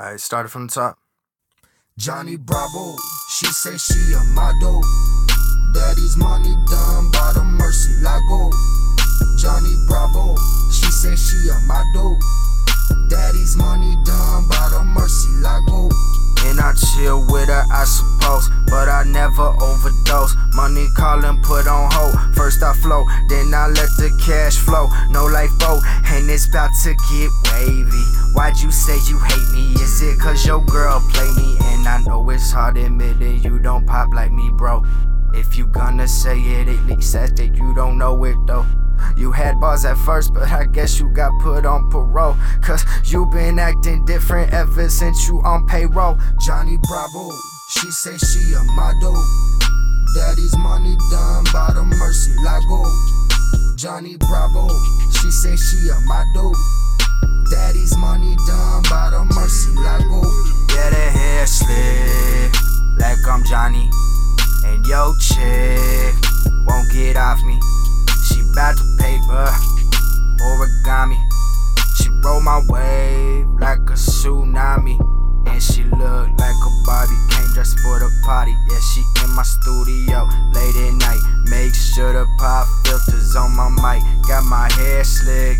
Alright, started from the top. Johnny Bravo, she say she a model. Daddy's money done by the Mercy Lago. Johnny Bravo, she say she a model. Daddy's money done by the Murcielago. And I chill with her, I suppose, but I never overdose. Money calling, put on hold. First I flow, then I let the cash flow. No life boat, and it's about to get wavy. Why'd you say you hate me? Is it cause your girl play me? And I know it's hard admitting you don't pop like me, bro. If you gonna say it, at least say that you don't know it though. You had bars at first, but I guess you got put on parole. Cause you been acting different ever since you on payroll. Johnny Bravo, she say she a model. Daddy's money done by the Murcielago. Johnny Bravo, she say she a model. Daddy's money done by the Murcielago. Yeah, the hair slick, like I'm Johnny. And yo, chick won't get off me. She bout to paper, origami. She roll my wave like a tsunami. And she look like a Barbie, came dressed for the party. Yeah, she in my studio late at night. Make sure the pop filters on my mic. Got my hair slick